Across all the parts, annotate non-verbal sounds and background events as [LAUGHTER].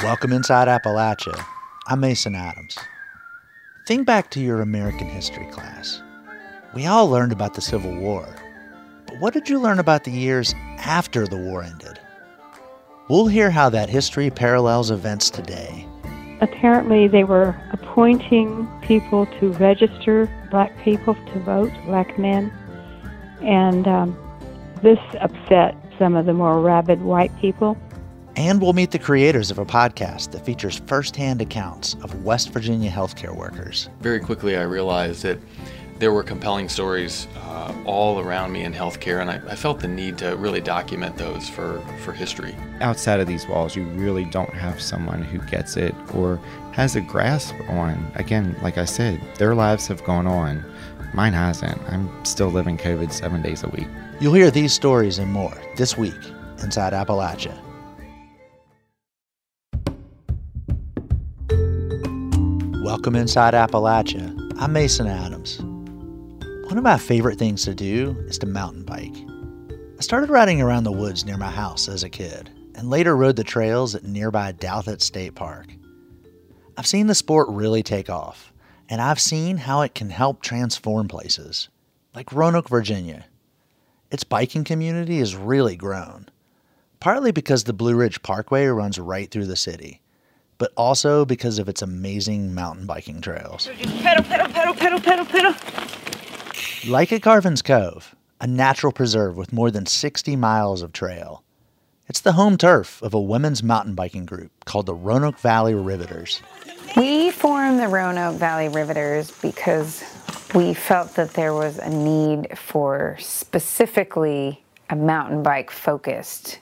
Welcome inside Appalachia. I'm Mason Adams. Think back to your American history class. We all learned about the Civil War, but what did you learn about the years after the war ended? We'll hear how that history parallels events today. Apparently, they were appointing people to register black people to vote, black men, and um, this upset some of the more rabid white people. And we'll meet the creators of a podcast that features firsthand accounts of West Virginia healthcare workers. Very quickly, I realized that there were compelling stories uh, all around me in healthcare, and I, I, felt the need to really document those for, for history. Outside of these walls, you really don't have someone who gets it or has a grasp on, again, like I said, their lives have gone on. Mine hasn't. I'm still living COVID seven days a week. You'll hear these stories and more this week inside Appalachia. Welcome inside Appalachia. I'm Mason Adams. One of my favorite things to do is to mountain bike. I started riding around the woods near my house as a kid and later rode the trails at nearby Douthat State Park. I've seen the sport really take off, and I've seen how it can help transform places, like Roanoke, Virginia. Its biking community has really grown, partly because the Blue Ridge Parkway runs right through the city but also because of its amazing mountain biking trails. pedal, pedal, pedal, pedal, pedal, pedal. Like at Carvin's Cove, a natural preserve with more than 60 miles of trail. It's the home turf of a women's mountain biking group called the Roanoke Valley Riveters. We formed the Roanoke Valley Riveters because we felt that there was a need for specifically a mountain bike focused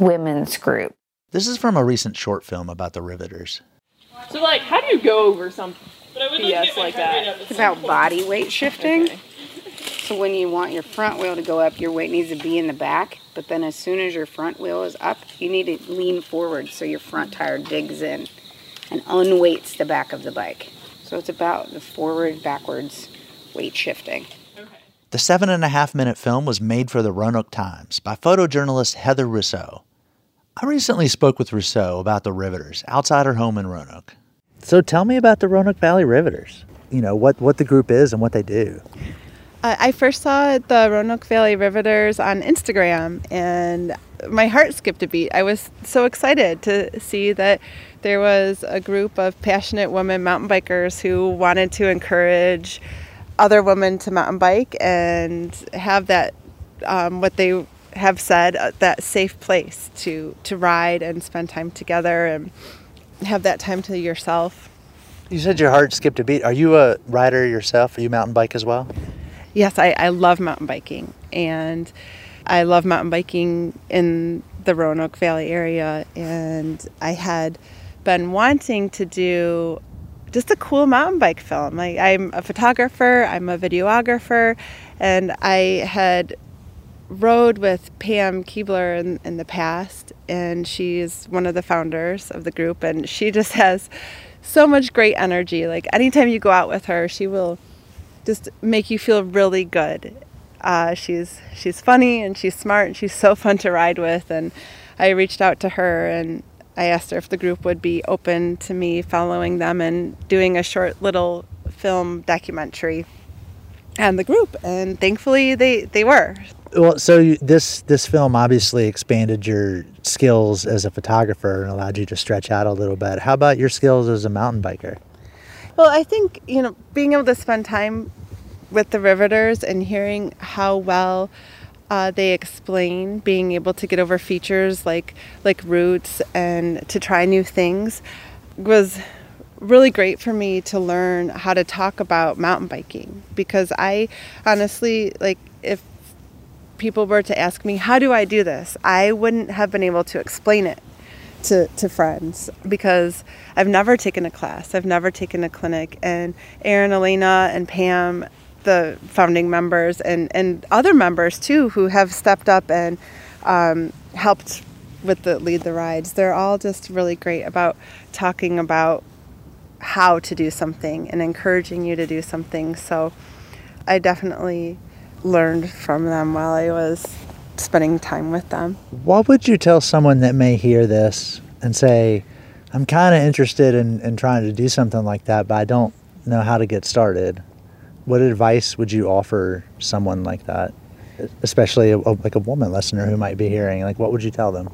women's group. This is from a recent short film about the Riveters. So, like, how do you go over some BS like that? It's about body weight shifting. Okay. So, when you want your front wheel to go up, your weight needs to be in the back. But then, as soon as your front wheel is up, you need to lean forward so your front tire digs in and unweights the back of the bike. So, it's about the forward, backwards weight shifting. The seven and a half minute film was made for the Roanoke Times by photojournalist Heather Rousseau. I recently spoke with Rousseau about the Riveters outside her home in Roanoke. So tell me about the Roanoke Valley Riveters. You know, what, what the group is and what they do. Uh, I first saw the Roanoke Valley Riveters on Instagram and my heart skipped a beat. I was so excited to see that there was a group of passionate women mountain bikers who wanted to encourage other women to mountain bike and have that um, what they have said uh, that safe place to to ride and spend time together and have that time to yourself. You said your heart skipped a beat. Are you a rider yourself? Are you mountain bike as well? Yes, I, I love mountain biking and I love mountain biking in the Roanoke Valley area and I had been wanting to do just a cool mountain bike film. Like I'm a photographer, I'm a videographer, and I had rode with Pam Keebler in, in the past, and she's one of the founders of the group, and she [LAUGHS] just has so much great energy. Like anytime you go out with her, she will just make you feel really good. Uh, she's she's funny and she's smart and she's so fun to ride with. And I reached out to her and I asked her if the group would be open to me following them and doing a short little film documentary and the group. And thankfully, they they were well, so this this film obviously expanded your skills as a photographer and allowed you to stretch out a little bit. How about your skills as a mountain biker? Well, I think you know being able to spend time with the Riveters and hearing how well uh, they explain being able to get over features like like roots and to try new things was really great for me to learn how to talk about mountain biking because I honestly like if people were to ask me, How do I do this? I wouldn't have been able to explain it to, to friends because I've never taken a class, I've never taken a clinic. And Aaron, Elena, and Pam, the founding members, and, and other members too, who have stepped up and um, helped with the lead the rides, they're all just really great about talking about how to do something and encouraging you to do something. So I definitely learned from them while I was spending time with them. What would you tell someone that may hear this and say, I'm kind of interested in, in trying to do something like that, but I don't know how to get started. What advice would you offer someone like that, especially a, like a woman listener who might be hearing? Like, what would you tell them?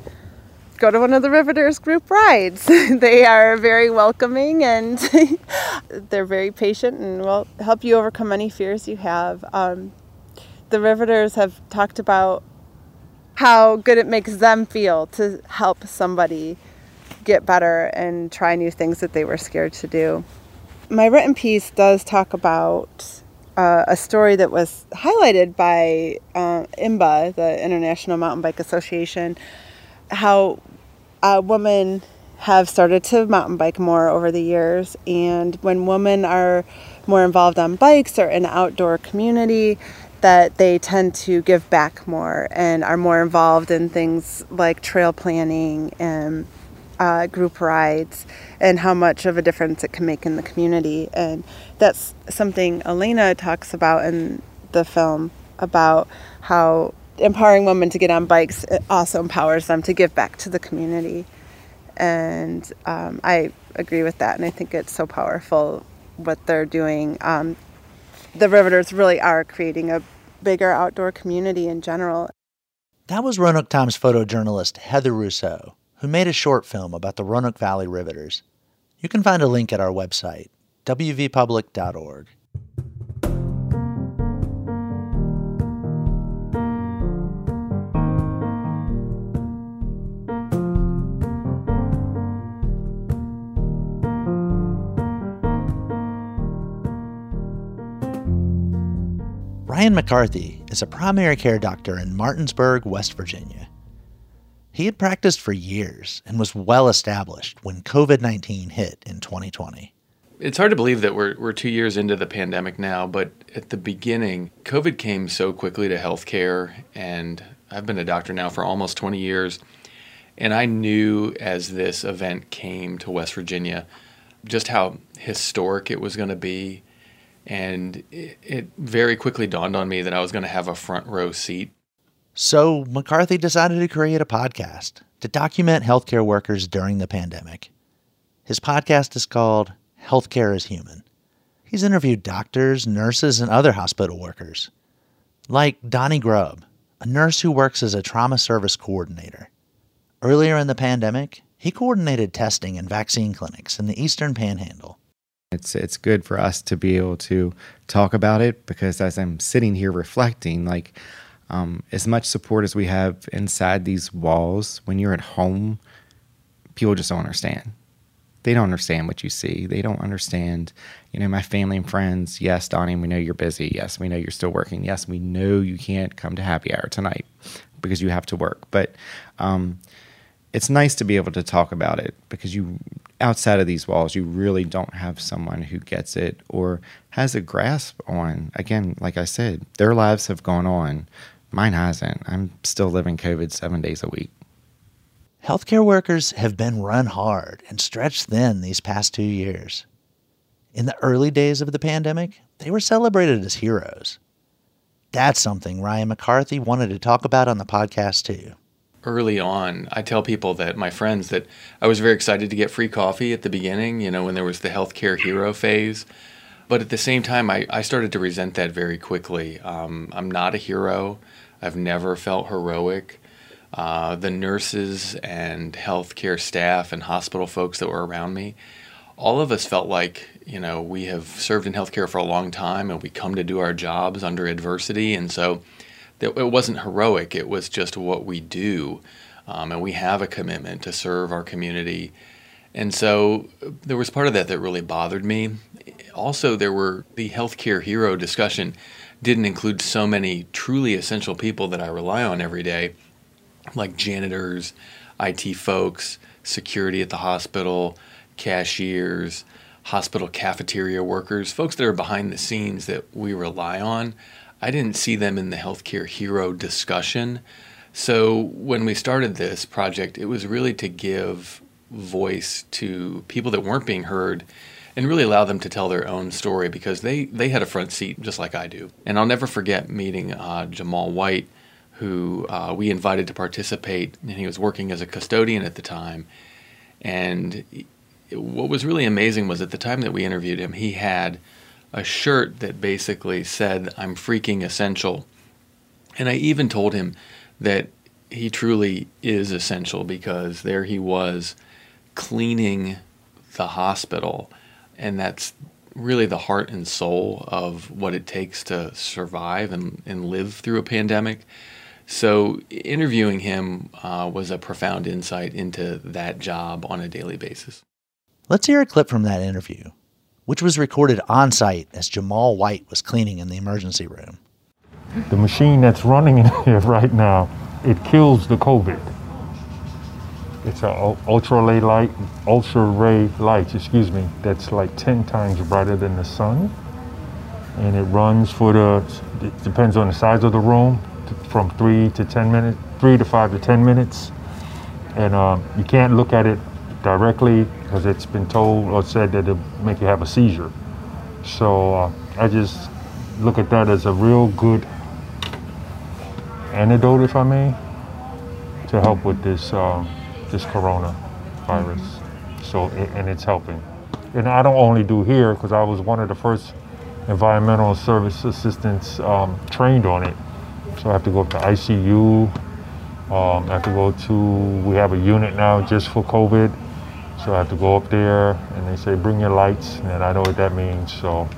Go to one of the Riveters group rides. [LAUGHS] they are very welcoming and [LAUGHS] they're very patient and will help you overcome any fears you have. Um, the Riveters have talked about how good it makes them feel to help somebody get better and try new things that they were scared to do. My written piece does talk about uh, a story that was highlighted by uh, IMBA, the International Mountain Bike Association, how women have started to mountain bike more over the years. And when women are more involved on bikes or in outdoor community, that they tend to give back more and are more involved in things like trail planning and uh, group rides and how much of a difference it can make in the community. And that's something Elena talks about in the film about how empowering women to get on bikes also empowers them to give back to the community. And um, I agree with that. And I think it's so powerful what they're doing. Um, the Riveters really are creating a bigger outdoor community in general. That was Roanoke Times photojournalist Heather Rousseau, who made a short film about the Roanoke Valley Riveters. You can find a link at our website, wvpublic.org. Ryan McCarthy is a primary care doctor in Martinsburg, West Virginia. He had practiced for years and was well established when COVID 19 hit in 2020. It's hard to believe that we're, we're two years into the pandemic now, but at the beginning, COVID came so quickly to healthcare, and I've been a doctor now for almost 20 years. And I knew as this event came to West Virginia just how historic it was going to be and it, it very quickly dawned on me that I was going to have a front row seat. So McCarthy decided to create a podcast to document healthcare workers during the pandemic. His podcast is called Healthcare is Human. He's interviewed doctors, nurses, and other hospital workers, like Donnie Grubb, a nurse who works as a trauma service coordinator. Earlier in the pandemic, he coordinated testing and vaccine clinics in the Eastern Panhandle. It's it's good for us to be able to talk about it because as I'm sitting here reflecting, like um, as much support as we have inside these walls, when you're at home, people just don't understand. They don't understand what you see. They don't understand, you know, my family and friends. Yes, Donnie, we know you're busy. Yes, we know you're still working. Yes, we know you can't come to happy hour tonight because you have to work. But um, it's nice to be able to talk about it because you outside of these walls you really don't have someone who gets it or has a grasp on again like i said their lives have gone on. Mine hasn't. I'm still living covid 7 days a week. Healthcare workers have been run hard and stretched thin these past 2 years. In the early days of the pandemic they were celebrated as heroes. That's something ryan mccarthy wanted to talk about on the podcast too early on, I tell people that my friends that I was very excited to get free coffee at the beginning, you know, when there was the healthcare hero phase. But at the same time, I, I started to resent that very quickly. Um, I'm not a hero. I've never felt heroic. Uh, the nurses and healthcare staff and hospital folks that were around me, all of us felt like, you know, we have served in healthcare for a long time and we come to do our jobs under adversity. And so that it wasn't heroic, it was just what we do. Um, and we have a commitment to serve our community. And so there was part of that that really bothered me. Also, there were the healthcare hero discussion didn't include so many truly essential people that I rely on every day, like janitors, IT folks, security at the hospital, cashiers, hospital cafeteria workers, folks that are behind the scenes that we rely on. I didn't see them in the healthcare hero discussion. So when we started this project, it was really to give voice to people that weren't being heard and really allow them to tell their own story because they, they had a front seat just like I do. And I'll never forget meeting uh, Jamal White, who uh, we invited to participate, and he was working as a custodian at the time. And what was really amazing was at the time that we interviewed him, he had a shirt that basically said, I'm freaking essential. And I even told him that he truly is essential because there he was cleaning the hospital. And that's really the heart and soul of what it takes to survive and, and live through a pandemic. So, interviewing him uh, was a profound insight into that job on a daily basis. Let's hear a clip from that interview, which was recorded on site as Jamal White was cleaning in the emergency room. The machine that's running in [LAUGHS] here right now, it kills the COVID. It's an ultra ray light, ultra ray light, excuse me, that's like 10 times brighter than the sun. And it runs for the, it depends on the size of the room, from three to 10 minutes, three to five to 10 minutes. And uh, you can't look at it directly because it's been told or said that it'll make you have a seizure. So uh, I just look at that as a real good antidote, if I may, to help with this uh, this coronavirus. So and it's helping. And I don't only do here because I was one of the first environmental service assistants um, trained on it. So I have to go to ICU. Um, I have to go to, we have a unit now just for COVID. So I have to go up there and they say, bring your lights. And I know what that means. So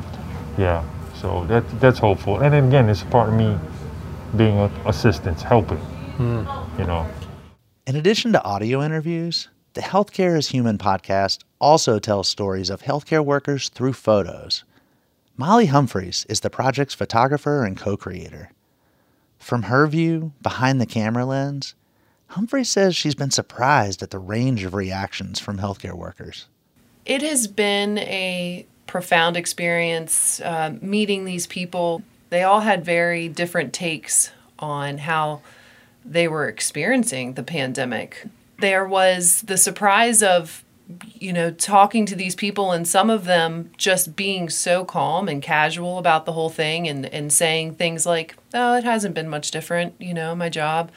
yeah, so that, that's hopeful. And then again, it's part of me being an assistant, helping, mm. you know. In addition to audio interviews, the Healthcare is Human podcast also tells stories of healthcare workers through photos. Molly Humphreys is the project's photographer and co creator. From her view, behind the camera lens, Humphrey says she's been surprised at the range of reactions from healthcare workers. It has been a profound experience uh, meeting these people. They all had very different takes on how they were experiencing the pandemic. There was the surprise of you know, talking to these people and some of them just being so calm and casual about the whole thing and, and saying things like, oh, it hasn't been much different, you know, my job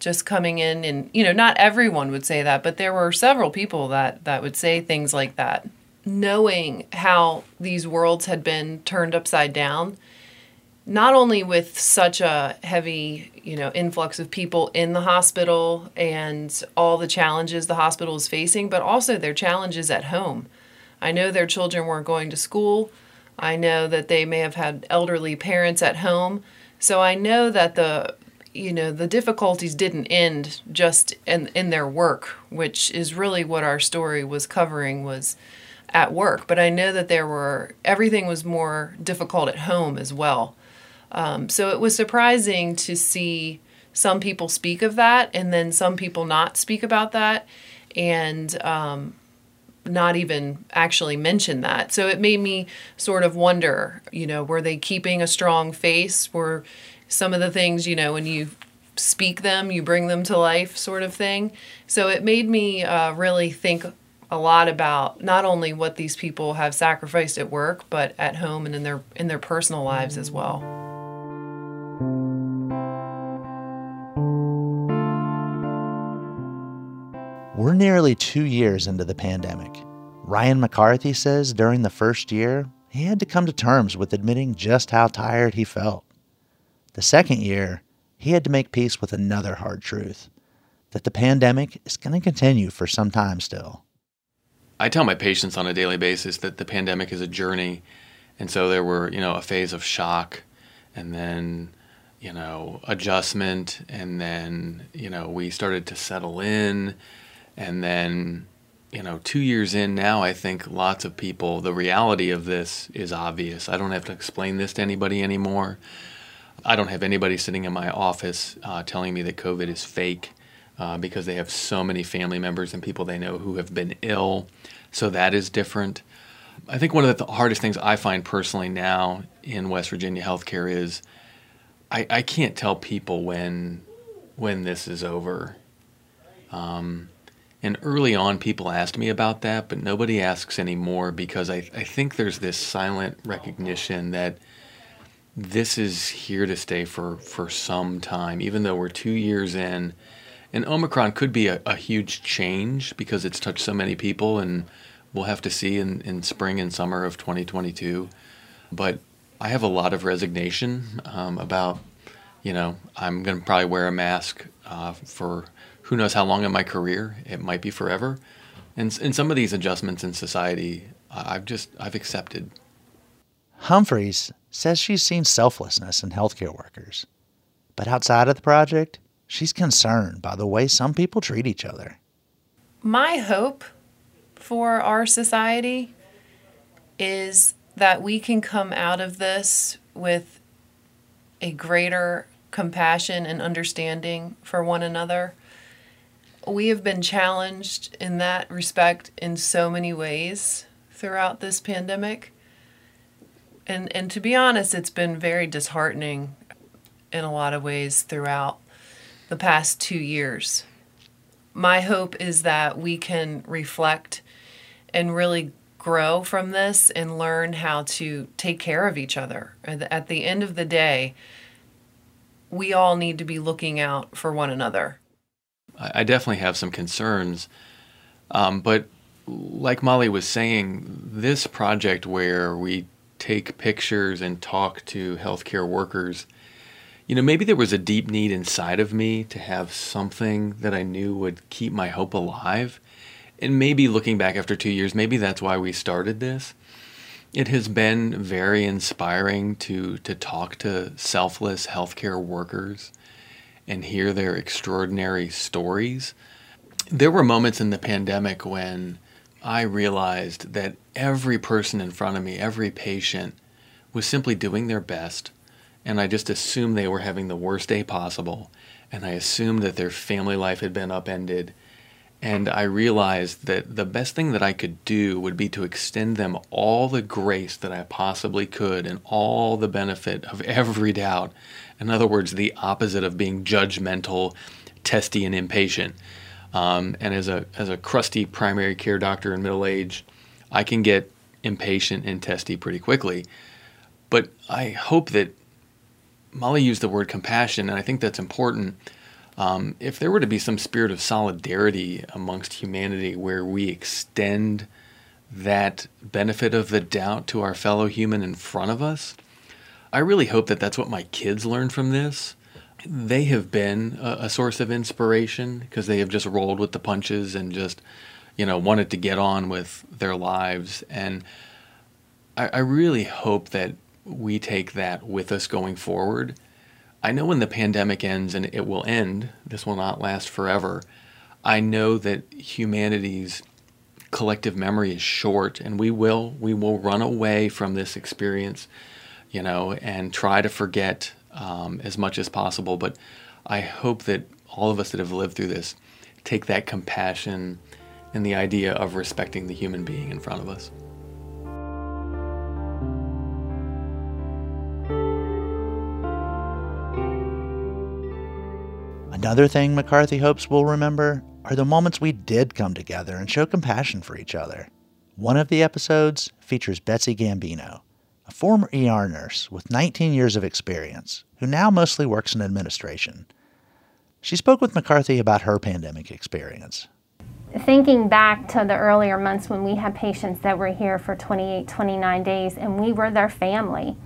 just coming in and, you know, not everyone would say that, but there were several people that, that would say things like that. Knowing how these worlds had been turned upside down not only with such a heavy you know influx of people in the hospital and all the challenges the hospital is facing but also their challenges at home. I know their children weren't going to school. I know that they may have had elderly parents at home. So i know that the you know the difficulties didn't end just in in their work which is really what our story was covering was at work but i know that there were everything was more difficult at home as well um, so it was surprising to see some people speak of that and then some people not speak about that and um, not even actually mention that. So it made me sort of wonder, you know, were they keeping a strong face? Were some of the things, you know, when you speak them, you bring them to life, sort of thing. So it made me uh, really think a lot about not only what these people have sacrificed at work, but at home and in their in their personal lives as well. We're nearly two years into the pandemic. Ryan McCarthy says during the first year, he had to come to terms with admitting just how tired he felt. The second year, he had to make peace with another hard truth that the pandemic is going to continue for some time still. I tell my patients on a daily basis that the pandemic is a journey. And so there were, you know, a phase of shock and then, you know, adjustment. And then, you know, we started to settle in and then, you know, two years in now, I think lots of people, the reality of this is obvious. I don't have to explain this to anybody anymore. I don't have anybody sitting in my office uh, telling me that COVID is fake uh, because they have so many family members and people they know who have been ill. So that is different. I think one of the hardest things I find personally now in West Virginia healthcare is I, I can't tell people when when this is over. Um, and early on, people asked me about that, but nobody asks anymore because I, I think there's this silent recognition that this is here to stay for, for some time, even though we're two years in And Omicron could be a, a huge change because it's touched so many people, and we'll have to see in, in spring and summer of 2022. But I have a lot of resignation um, about, you know, I'm going to probably wear a mask uh, for who knows how long in my career. It might be forever. And, and some of these adjustments in society, I've just, I've accepted. Humphreys says she's seen selflessness in healthcare workers. But outside of the project, she's concerned by the way some people treat each other. My hope for our society is that we can come out of this with a greater compassion and understanding for one another. We have been challenged in that respect in so many ways throughout this pandemic. And and to be honest, it's been very disheartening in a lot of ways throughout the past 2 years. My hope is that we can reflect and really grow from this and learn how to take care of each other. At the end of the day, we all need to be looking out for one another. I definitely have some concerns, um, but like Molly was saying, this project where we take pictures and talk to healthcare workers, you know, maybe there was a deep need inside of me to have something that I knew would keep my hope alive and maybe looking back after two years, maybe that's why we started this. It has been very inspiring to to talk to selfless healthcare workers and hear their extraordinary stories. There were moments in the pandemic when I realized that every person in front of me, every patient, was simply doing their best, and I just assumed they were having the worst day possible, and I assumed that their family life had been upended, and I realized that the best thing that I could do would be to extend them all the grace that I possibly could and all the benefit of every doubt. In other words, the opposite of being judgmental, testy, and impatient. Um, and as a, as a crusty primary care doctor in middle age, I can get impatient and testy pretty quickly. But I hope that Molly used the word compassion, and I think that's important um, if there were to be some spirit of solidarity amongst humanity where we extend that benefit of the doubt to our fellow human in front of us, I really hope that that's what my kids learn from this. They have been a, a source of inspiration because they have just rolled with the punches and just, you know, wanted to get on with their lives. And I, I really hope that we take that with us going forward I know when the pandemic ends, and it will end, this will not last forever. I know that humanity's collective memory is short, and we will we will run away from this experience, you know, and try to forget um, as much as possible. But I hope that all of us that have lived through this take that compassion and the idea of respecting the human being in front of us. Another thing McCarthy hopes we'll remember are the moments we did come together and show compassion for each other. One of the episodes features Betsy Gambino, former ER nurse with 19 years of experience who now mostly works in administration. She spoke with McCarthy about her pandemic experience. Thinking back to the earlier months when we had patients that were here for 28, 29 days and we were their family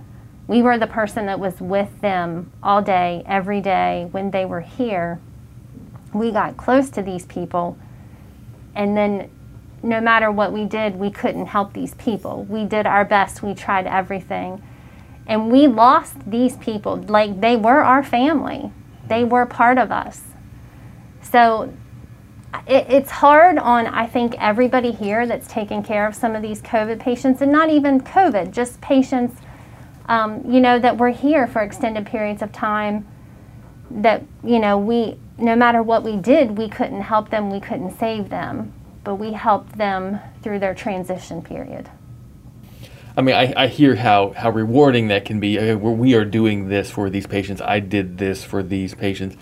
we were the person that was with them all day, every day when they were here. We got close to these people, and then no matter what we did, we couldn't help these people. We did our best, we tried everything. And we lost these people. Like they were our family, they were part of us. So it, it's hard on, I think, everybody here that's taking care of some of these COVID patients, and not even COVID, just patients um, you know, that we're here for extended periods of time, that, you know, we, no matter what we did, we couldn't help them, we couldn't save them, but we helped them through their transition period. I mean, I, I hear how, how rewarding that can be. where we are doing this for these patients. I did this for these patients.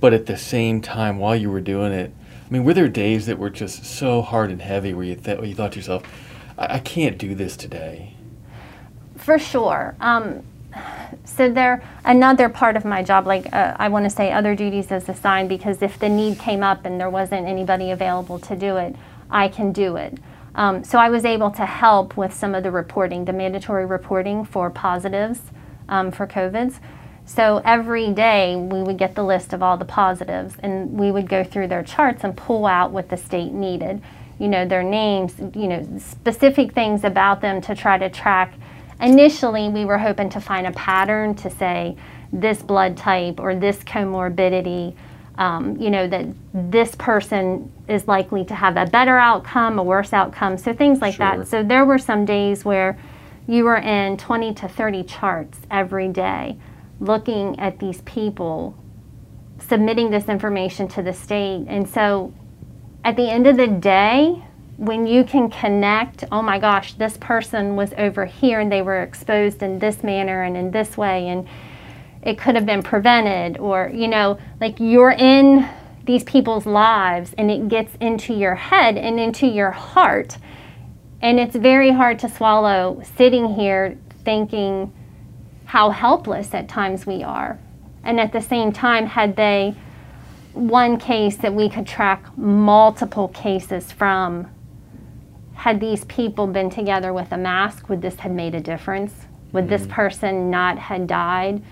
But at the same time, while you were doing it, I mean, were there days that were just so hard and heavy where you, th- where you thought to yourself, I-, I can't do this today? For sure. Um, so they're another part of my job like uh, i want to say other duties as assigned because if the need came up and there wasn't anybody available to do it i can do it. Um, so i was able to help with some of the reporting the mandatory reporting for positives um, for covids. So every day we would get the list of all the positives and we would go through their charts and pull out what the state needed. You know their names you know specific things about them to try to track initially we were hoping to find a pattern to say this blood type or this comorbidity um, you know that this person is likely to have a better outcome a worse outcome so things like sure. that so there were some days where you were in 20 to 30 charts every day looking at these people submitting this information to the state and so at the end of the day when you can connect, oh my gosh, this person was over here and they were exposed in this manner and in this way, and it could have been prevented, or, you know, like you're in these people's lives and it gets into your head and into your heart. And it's very hard to swallow sitting here thinking how helpless at times we are. And at the same time, had they one case that we could track multiple cases from had these people been together with a mask, would this have made a difference? Would mm-hmm. this person not had died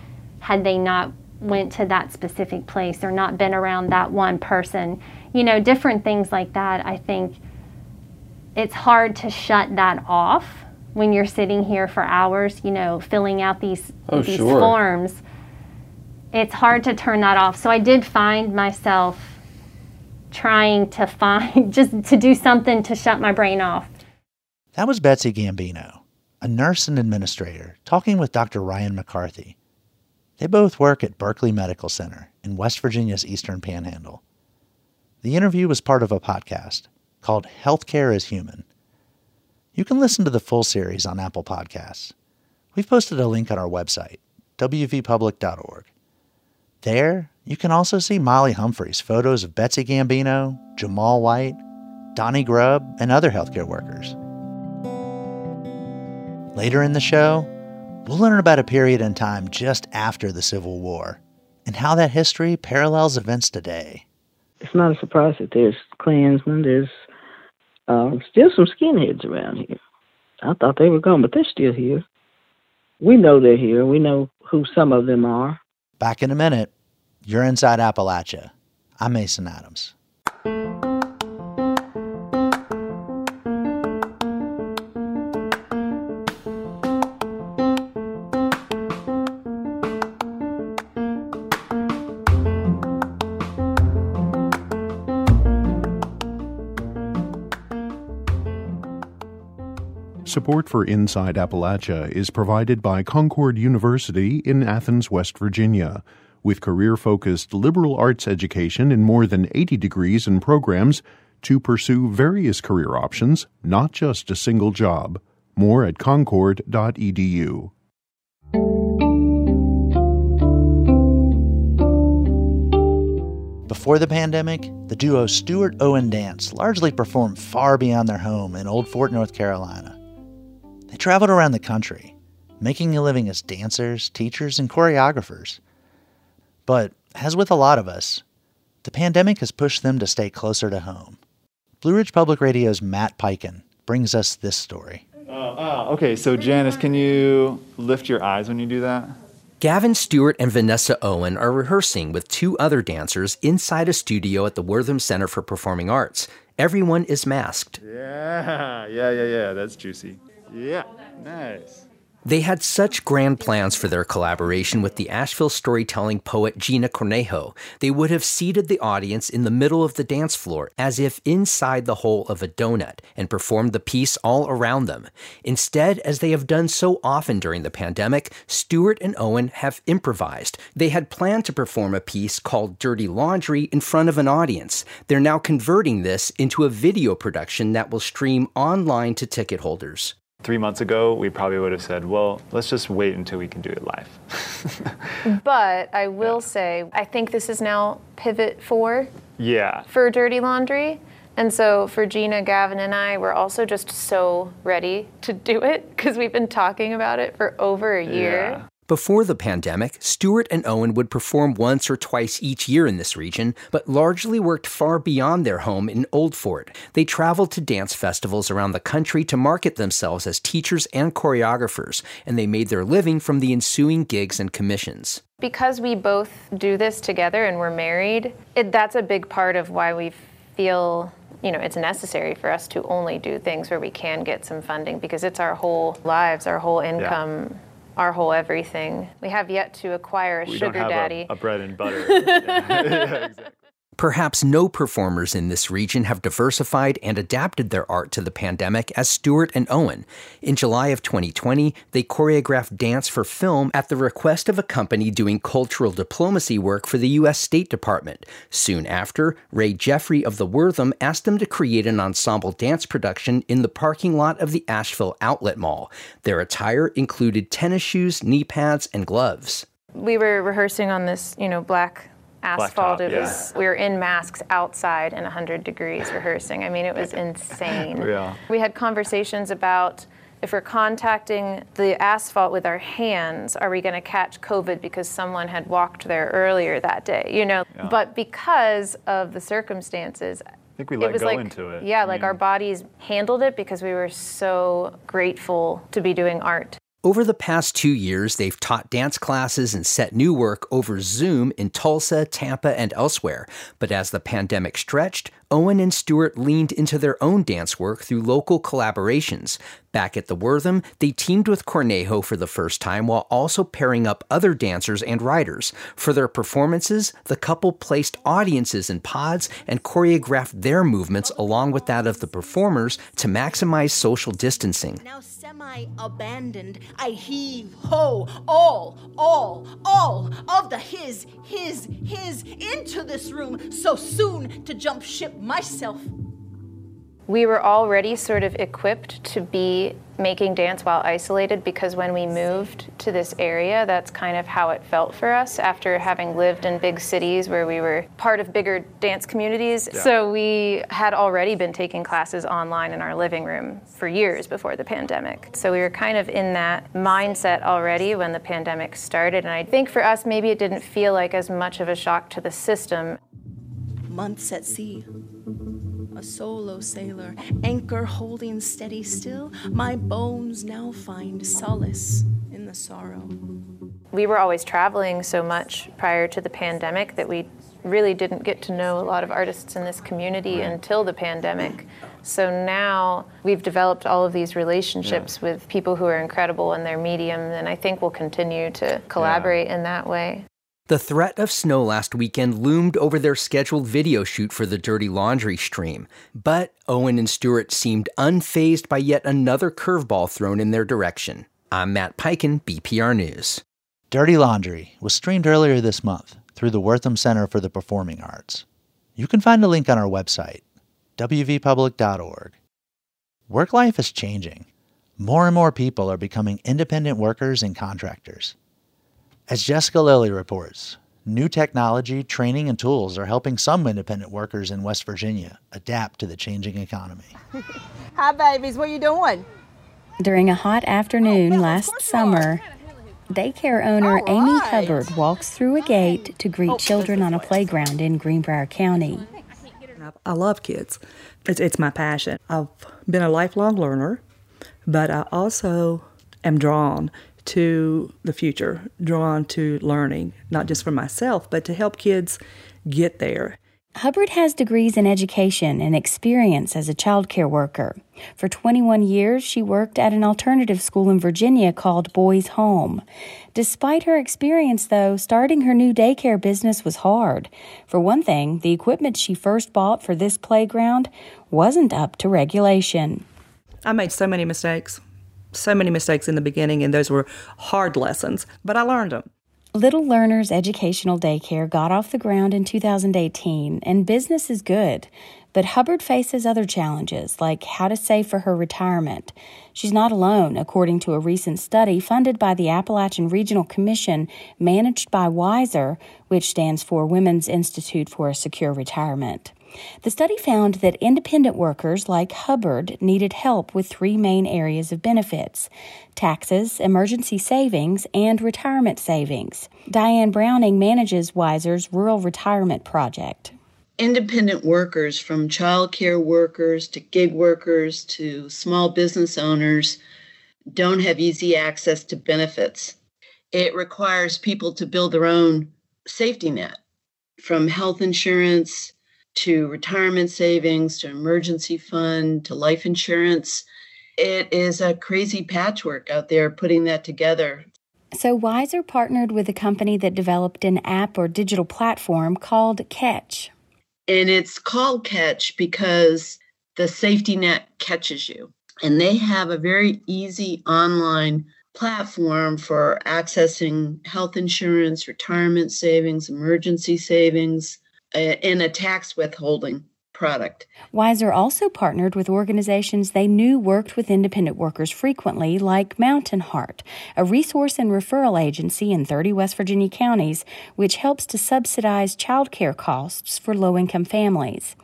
had they not went to that specific place or not been around that one person? You know, different things like that. I think it's hard to shut that off when you're sitting here for hours, you know, filling out these oh, these sure. forms. It's hard to turn that off. So I did find myself trying to find, [LAUGHS] just to do something to shut my brain off. That was Betsy Gambino, a nurse and administrator, talking with Dr. Ryan McCarthy. They both work at Berkeley Medical Center in West Virginia's Eastern Panhandle. The interview was part of a podcast called Healthcare is Human. You can listen to the full series on Apple Podcasts. We've posted a link on our website, wvpublic.org. There, you can also see Molly Humphreys' photos of Betsy Gambino, Jamal White, Donnie Grubb, and other healthcare workers. Later in the show, we'll learn about a period in time just after the Civil War and how that history parallels events today. It's not a surprise that there's Klansmen, there's uh, still some skinheads around here. I thought they were gone, but they're still here. We know they're here. We know who some of them are. Back in a minute. You're inside Appalachia. I'm Mason Adams. Support for Inside Appalachia is provided by Concord University in Athens, West Virginia with career focused liberal arts education in more than 80 degrees and programs to pursue various career options, not just a single job. More at concord.edu. Before the pandemic, the duo Stewart Owen Dance largely performed far beyond their home in Old Fort, North Carolina. They traveled around the country, making a living as dancers, teachers, and choreographers. But, as with a lot of us, the pandemic has pushed them to stay closer to home. Blue Ridge Public Radio's Matt Peiken brings us this story. Uh, uh, okay, so Janice, can you lift your eyes when you do that? Gavin Stewart and Vanessa Owen are rehearsing with two other dancers inside a studio at the Wortham Center for Performing Arts. Everyone is masked. Yeah, yeah, yeah, yeah. That's juicy. Yeah, nice. They had such grand plans for their collaboration with the Asheville storytelling poet Gina Cornejo. They would have seated the audience in the middle of the dance floor as if inside the hole of a donut and performed the piece all around them. Instead, as they have done so often during the pandemic, Stewart and Owen have improvised. They had planned to perform a piece called Dirty Laundry in front of an audience. They're now converting this into a video production that will stream online to ticket holders. Three months ago, we probably would have said, well, let's just wait until we can do it live. [LAUGHS] but I will yeah. say, I think this is now pivot four. Yeah. For Dirty Laundry. And so for Gina, Gavin, and I, we're also just so ready to do it because we've been talking about it for over a year. Yeah. Before the pandemic, Stewart and Owen would perform once or twice each year in this region, but largely worked far beyond their home in Old Fort. They traveled to dance festivals around the country to market themselves as teachers and choreographers, and they made their living from the ensuing gigs and commissions. Because we both do this together and we're married, it, that's a big part of why we feel you know it's necessary for us to only do things where we can get some funding because it's our whole lives, our whole income. Yeah our whole everything. We have yet to acquire a we sugar daddy. A, a, bread and butter. yeah. [LAUGHS] yeah, exactly. Perhaps no performers in this region have diversified and adapted their art to the pandemic as Stewart and Owen. In July of 2020, they choreographed dance for film at the request of a company doing cultural diplomacy work for the U.S. State Department. Soon after, Rae Geoffrey of the Wortham asked them to create an ensemble dance production in the parking lot of the Asheville Outlet Mall. Their attire included tennis shoes, knee pads, and gloves. We were rehearsing on this, you know, black asphalt. it was we were in masks outside in 100 degrees rehearsing. I mean, it was insane. yeah. We had conversations about if we're contacting the asphalt with our hands, are we going to catch COVID because someone had walked there earlier that day? You know, yeah. but because of the circumstances, I think we let it was go like, into it. Yeah, like our bodies handled it because we were so grateful to be doing art. Over the past two years, they've taught dance classes and set new work over Zoom in Tulsa, Tampa, and elsewhere. But as the pandemic stretched, Owen and Stewart leaned into their own dance work through local collaborations. Back at the Wortham, they teamed with Cornejo for the first time while also pairing up other dancers and writers. For their performances, the couple placed audiences in pods and choreographed their movements along with that of the performers to maximize social distancing. Now semi abandoned, I heave ho all, all, all of the his, his, his into this room so soon to jump ship myself. We were already sort of equipped to be making dance while isolated because when we moved to this area, that's kind of how it felt for us after having lived in big cities where we were part of bigger dance communities. Yeah. So we had already been taking classes online in our living room for years before the pandemic. So we were kind of in that mindset already when the pandemic started. And I think for us, maybe it didn't feel like as much of a shock to the system. Months at sea a solo sailor, anchor holding steady still, my bones now find solace in the sorrow. We were always traveling so much prior to the pandemic that we really didn't get to know a lot of artists in this community until the pandemic. So now we've developed all of these relationships yeah. with people who are incredible in their medium, and I think we'll continue to collaborate yeah. in that way. The threat of snow last weekend loomed over their scheduled video shoot for the Dirty Laundry stream, but Owen and Stewart seemed unfazed by yet another curveball thrown in their direction. I'm Matt Peiken, BPR News. Dirty Laundry was streamed earlier this month through the Wortham Center for the Performing Arts. You can find a link on our website, wvpublic.org. Work life is changing. More and more people are becoming independent workers and contractors. As Jessica Lilly reports, new technology, training, and tools are helping some independent workers in West Virginia adapt to the changing economy. [LAUGHS] Hi, babies. What are you doing? During a hot afternoon oh, last summer, daycare owner right. Amy Hubbard walks through a gate to greet oh, children on a playground in Greenbrier County. I love kids. It's, it's my passion. I've been a lifelong learner, but I also am drawn to the future, drawn to learning, not just for myself, but to help kids get there. Hubbard has degrees in education and experience as a child care worker. For 21 years, she worked at an alternative school in Virginia called Boys Home. Despite her experience, though, starting her new daycare business was hard. For one thing, the equipment she first bought for this playground wasn't up to regulation. I made so many mistakes so many mistakes in the beginning, and those were hard lessons, but I learned them. Little Learners Educational Daycare got off the ground in 2018, and business is good. But Hubbard faces other challenges, like how to save for her retirement. She's not alone, according to a recent study funded by the Appalachian Regional Commission, managed by WISER, which stands for Women's Institute for a Secure Retirement. The study found that independent workers like Hubbard needed help with three main areas of benefits taxes, emergency savings, and retirement savings. Diane Browning manages Wiser's Rural Retirement Project. Independent workers, from child care workers to gig workers to small business owners, don't have easy access to benefits. It requires people to build their own safety net from health insurance to retirement savings to emergency fund to life insurance. It is a crazy patchwork out there putting that together. So Wiser partnered with a company that developed an app or digital platform called Catch. And it's called Catch because the safety net catches you. And they have a very easy online platform for accessing health insurance, retirement savings, emergency savings, in a tax withholding product. Wiser also partnered with organizations they knew worked with independent workers frequently, like Mountain Heart, a resource and referral agency in 30 West Virginia counties, which helps to subsidize child care costs for low income families.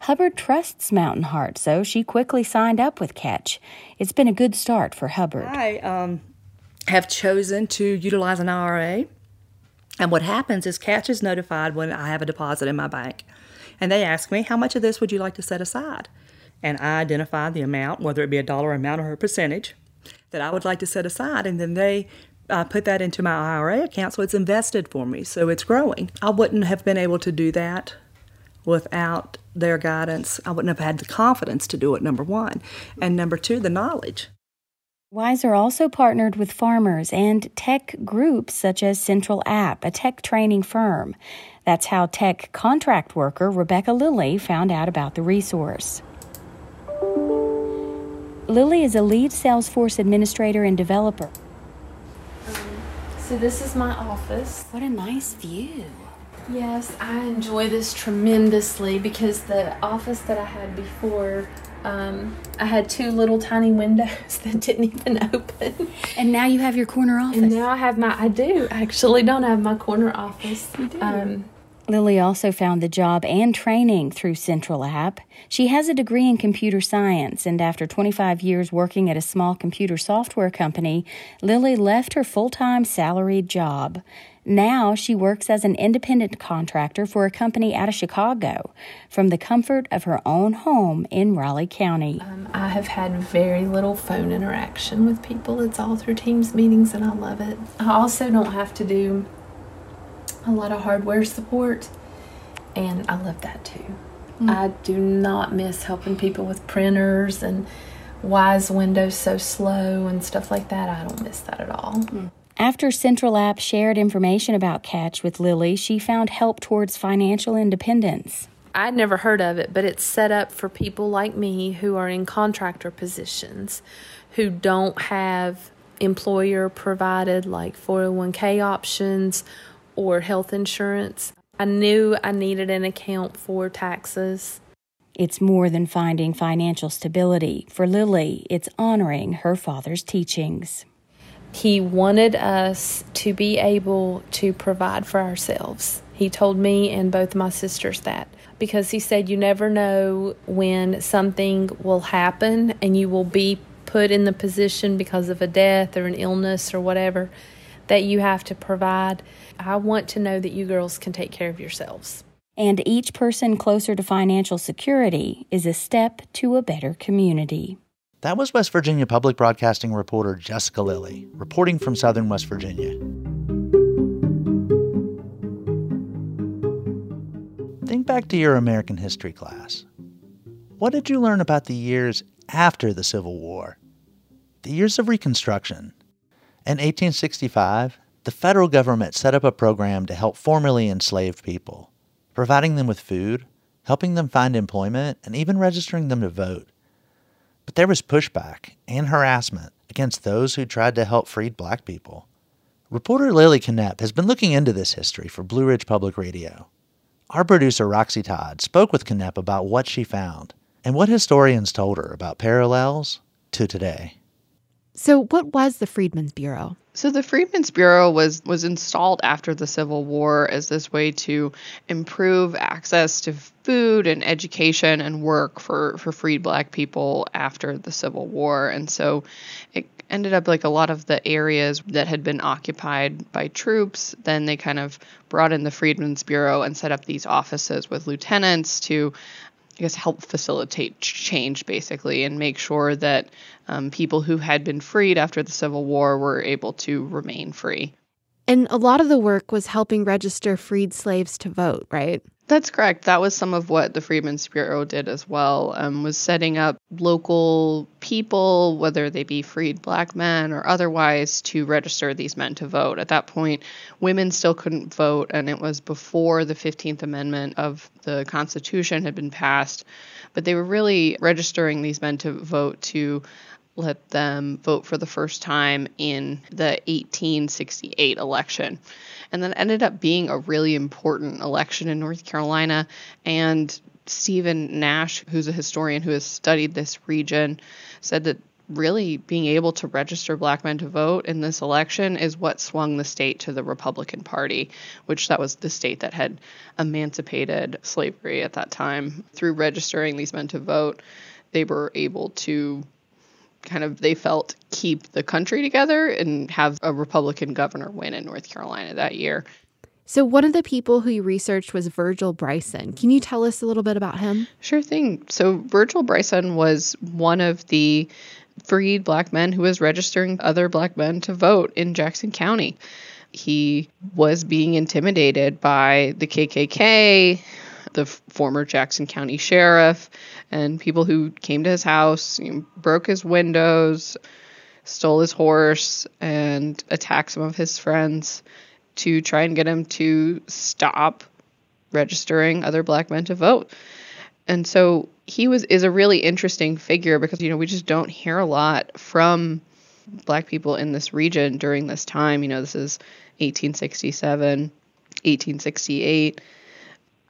Hubbard trusts Mountain Heart, so she quickly signed up with Catch. It's been a good start for Hubbard. I um, have chosen to utilize an IRA and what happens is Catch is notified when I have a deposit in my bank. And they ask me, how much of this would you like to set aside? And I identify the amount, whether it be a dollar amount or a percentage, that I would like to set aside. And then they uh, put that into my IRA account so it's invested for me. So it's growing. I wouldn't have been able to do that without their guidance. I wouldn't have had the confidence to do it, number one. And number two, the knowledge. Wiser also partnered with farmers and tech groups such as Central App, a tech training firm. That's how tech contract worker Rebecca Lilly found out about the resource. Lilly is a lead Salesforce administrator and developer. Um, so, this is my office. What a nice view. Yes, I enjoy this tremendously because the office that I had before um, I had two little tiny windows [LAUGHS] that didn't even open. And now you have your corner office. And now I have my, I do actually don't have my corner office. You do. Um, Lilly also found the job and training through Central App. She has a degree in computer science, and after 25 years working at a small computer software company, Lilly left her full time salaried job. Now she works as an independent contractor for a company out of Chicago from the comfort of her own home in Raleigh County. Um, I have had very little phone interaction with people. It's all through Teams meetings, and I love it. I also don't have to do a lot of hardware support, and I love that too. Mm. I do not miss helping people with printers and why is Windows so slow and stuff like that. I don't miss that at all. Mm. After Central App shared information about Catch with Lilly, she found help towards financial independence. I'd never heard of it, but it's set up for people like me who are in contractor positions who don't have employer provided like 401k options or health insurance. I knew I needed an account for taxes. It's more than finding financial stability. For Lilly, it's honoring her father's teachings. He wanted us to be able to provide for ourselves. He told me and both my sisters that because he said you never know when something will happen and you will be put in the position because of a death or an illness or whatever that you have to provide. I want to know that you girls can take care of yourselves. And each person closer to financial security is a step to a better community. That was West Virginia Public Broadcasting reporter Jessica Lilly, reporting from southern West Virginia. Think back to your American history class. What did you learn about the years after the Civil War? The years of Reconstruction. In 1865, the federal government set up a program to help formerly enslaved people, providing them with food, helping them find employment, and even registering them to vote. But there was pushback and harassment against those who tried to help freed black people. Reporter Lily Knepp has been looking into this history for Blue Ridge Public Radio. Our producer Roxy Todd spoke with Knepp about what she found and what historians told her about parallels to today. So, what was the Freedmen's Bureau? So the Freedmen's Bureau was was installed after the Civil War as this way to improve access to food and education and work for for freed black people after the Civil War. And so it ended up like a lot of the areas that had been occupied by troops, then they kind of brought in the Freedmen's Bureau and set up these offices with lieutenants to I guess help facilitate change basically and make sure that um, people who had been freed after the Civil War were able to remain free. And a lot of the work was helping register freed slaves to vote, right? That's correct. That was some of what the Freedmen's Bureau did as well. Um, was setting up local people, whether they be freed black men or otherwise, to register these men to vote. At that point, women still couldn't vote, and it was before the 15th Amendment of the Constitution had been passed. But they were really registering these men to vote to let them vote for the first time in the 1868 election. And that ended up being a really important election in North Carolina. And Stephen Nash, who's a historian who has studied this region, said that really being able to register black men to vote in this election is what swung the state to the Republican Party, which that was the state that had emancipated slavery at that time. Through registering these men to vote, they were able to kind of they felt keep the country together and have a Republican governor win in North Carolina that year. So, one of the people who you researched was Virgil Bryson. Can you tell us a little bit about him? Sure thing. So, Virgil Bryson was one of the freed black men who was registering other black men to vote in Jackson County. He was being intimidated by the KKK, the former Jackson County sheriff, and people who came to his house, you know, broke his windows, stole his horse, and attacked some of his friends to try and get him to stop registering other black men to vote. And so he was is a really interesting figure because you know we just don't hear a lot from black people in this region during this time. You know, this is 1867, 1868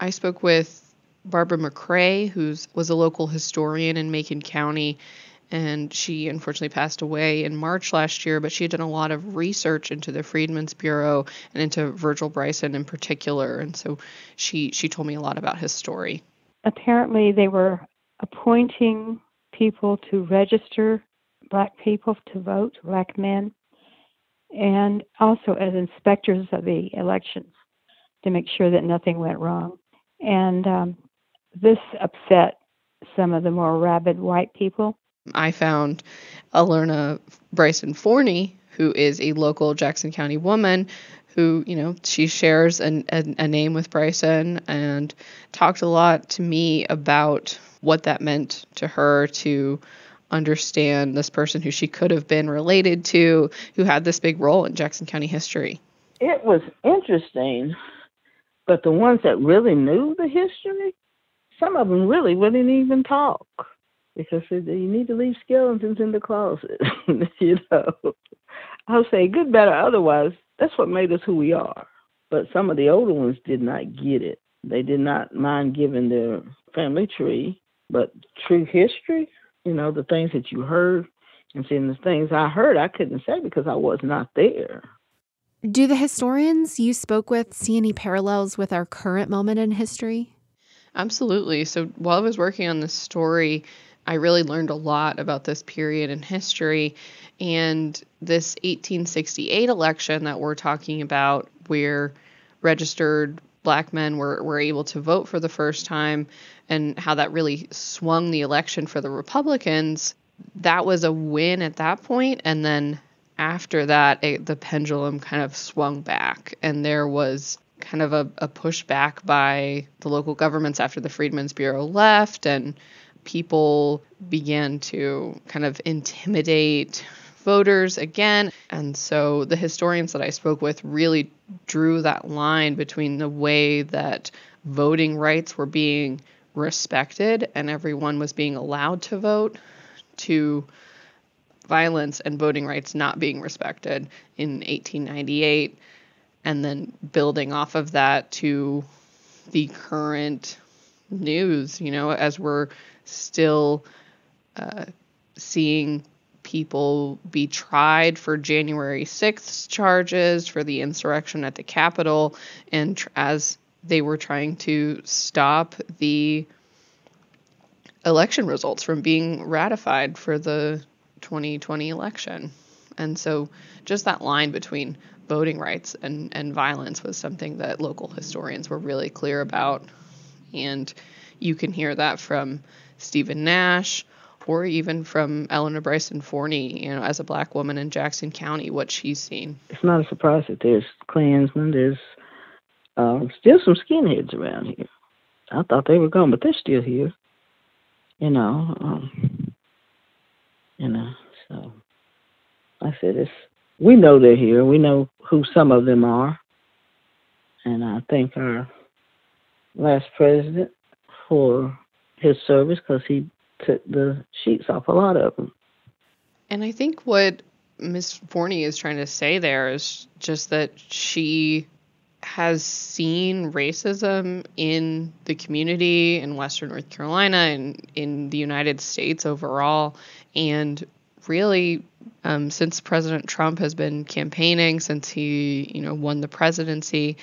I spoke with Barbara McRae, who was a local historian in Macon County, and she unfortunately passed away in March last year. But she had done a lot of research into the Freedmen's Bureau and into Virgil Bryson in particular, and so she she told me a lot about his story. Apparently, they were appointing people to register black people to vote, black men, and also as inspectors of the elections to make sure that nothing went wrong. And um, this upset some of the more rabid white people. I found Eleanor Bryson Forney, who is a local Jackson County woman who, you know, she shares an, a, a name with Bryson and talked a lot to me about what that meant to her to understand this person who she could have been related to, who had this big role in Jackson County history. It was interesting but the ones that really knew the history, some of them really wouldn't even talk because they, you need to leave skeletons in the closet. [LAUGHS] you know, I'll say good, better, otherwise. That's what made us who we are. But some of the older ones did not get it. They did not mind giving their family tree, but true history, you know, the things that you heard and seeing the things I heard, I couldn't say because I was not there. Do the historians you spoke with see any parallels with our current moment in history? Absolutely. So while I was working on this story, I really learned a lot about this period in history. And this 1868 election that we're talking about, where registered black men were, were able to vote for the first time, and how that really swung the election for the Republicans, that was a win at that point. And then after that, it, the pendulum kind of swung back, and there was kind of a, a pushback by the local governments after the Freedmen's Bureau left, and people began to kind of intimidate voters again. And so the historians that I spoke with really drew that line between the way that voting rights were being respected and everyone was being allowed to vote to violence and voting rights not being respected in 1898, and then building off of that to the current news, you know, as we're still uh, seeing people be tried for January 6th charges for the insurrection at the Capitol, and tr- as they were trying to stop the election results from being ratified for the 2020 election. And so, just that line between voting rights and, and violence was something that local historians were really clear about. And you can hear that from Stephen Nash or even from Eleanor Bryson Forney, you know, as a black woman in Jackson County, what she's seen. It's not a surprise that there's Klansmen, there's uh, still some skinheads around here. I thought they were gone, but they're still here. You know, um, you know. So I said, it's we know they're here. We know who some of them are, and I thank our last president for his service because he took the sheets off a lot of them. And I think what Miss Forney is trying to say there is just that she has seen racism in the community in Western North Carolina and in the United States overall. And really, um, since President Trump has been campaigning, since he, you know, won the presidency,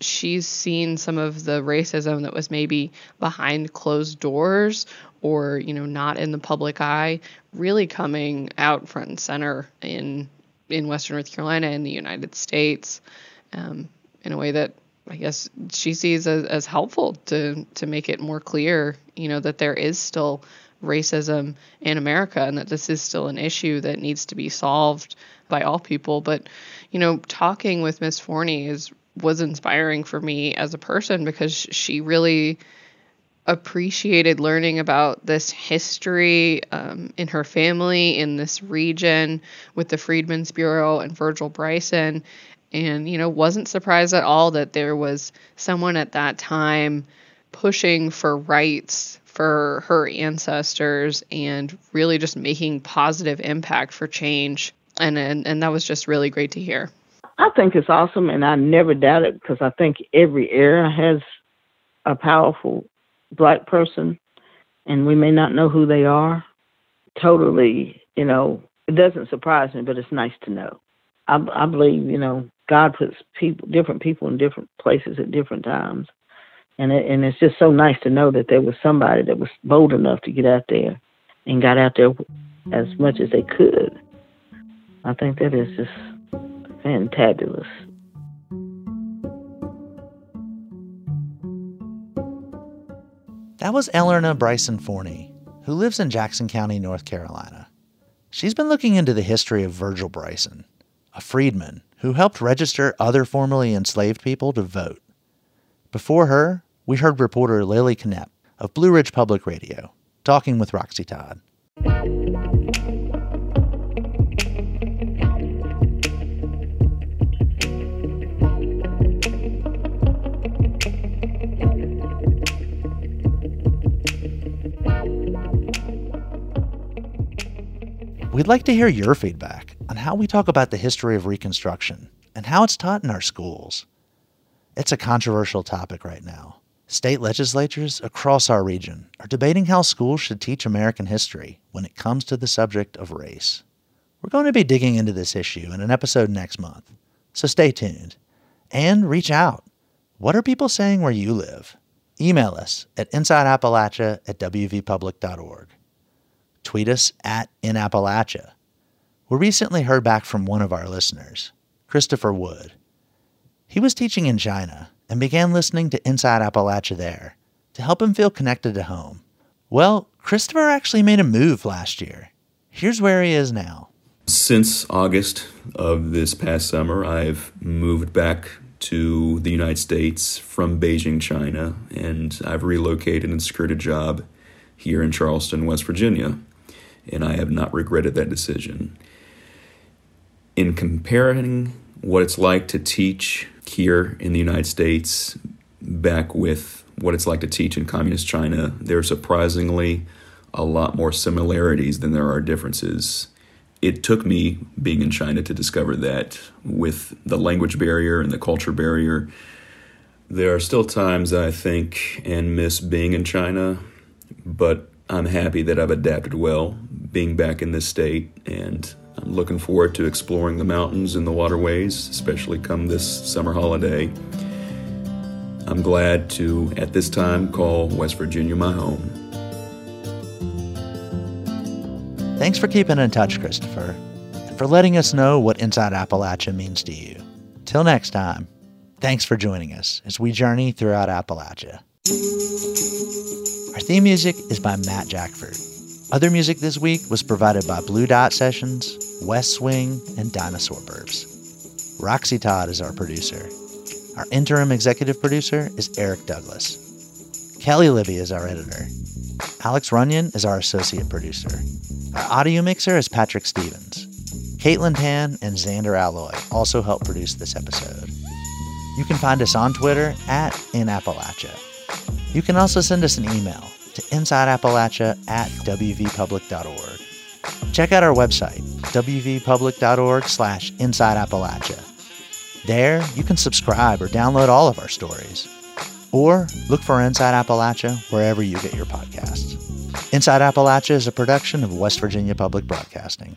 she's seen some of the racism that was maybe behind closed doors or you know not in the public eye really coming out front and center in in Western North Carolina and the United States um, in a way that I guess she sees as, as helpful to to make it more clear you know that there is still racism in America and that this is still an issue that needs to be solved by all people but you know talking with Miss Forney is was inspiring for me as a person because she really appreciated learning about this history um, in her family in this region with the Freedmen's Bureau and Virgil Bryson. And, you know, wasn't surprised at all that there was someone at that time pushing for rights for her ancestors and really just making positive impact for change. And, and, and that was just really great to hear. I think it's awesome, and I never doubt it because I think every era has a powerful black person, and we may not know who they are. Totally, you know, it doesn't surprise me, but it's nice to know. I, I believe, you know, God puts people, different people in different places at different times, and it, and it's just so nice to know that there was somebody that was bold enough to get out there and got out there as much as they could. I think that is just fantabulous. That was Eleanor Bryson Forney, who lives in Jackson County, North Carolina. She's been looking into the history of Virgil Bryson, a freedman who helped register other formerly enslaved people to vote. Before her, we heard reporter Lily Knepp of Blue Ridge Public Radio talking with Roxy Todd. We'd like to hear your feedback on how we talk about the history of Reconstruction and how it's taught in our schools. It's a controversial topic right now. State legislatures across our region are debating how schools should teach American history when it comes to the subject of race. We're going to be digging into this issue in an episode next month, so stay tuned. And reach out. What are people saying where you live? Email us at insideappalachia at wvpublic.org tweet us at In Appalachia. We recently heard back from one of our listeners, Christopher Wood. He was teaching in China and began listening to Inside Appalachia there to help him feel connected to home. Well, Christopher actually made a move last year. Here's where he is now. Since August of this past summer, I've moved back to the United States from Beijing, China, and I've relocated and secured a job here in Charleston, West Virginia and I have not regretted that decision. In comparing what it's like to teach here in the United States back with what it's like to teach in communist China, there are surprisingly a lot more similarities than there are differences. It took me being in China to discover that with the language barrier and the culture barrier. There are still times I think and miss being in China, but I'm happy that I've adapted well being back in this state, and looking forward to exploring the mountains and the waterways, especially come this summer holiday. I'm glad to, at this time, call West Virginia my home. Thanks for keeping in touch, Christopher, and for letting us know what Inside Appalachia means to you. Till next time, thanks for joining us as we journey throughout Appalachia. Our theme music is by Matt Jackfert. Other music this week was provided by Blue Dot Sessions, Wes Swing, and Dinosaur Burps. Roxy Todd is our producer. Our interim executive producer is Eric Douglas. Kelly Libby is our editor. Alex Runyon is our associate producer. Our audio mixer is Patrick Stevens. Caitlin Tan and Zander Aloi also help produce this episode. You can find us on Twitter at In Appalachia. You can also send us an email to insideappalachia at wvpublic.org. Check out our website, wvpublic.org slash insideappalachia. There, you can subscribe or download all of our stories. Or look for Inside Appalachia wherever you get your podcasts. Inside Appalachia is a production of West Virginia Public Broadcasting.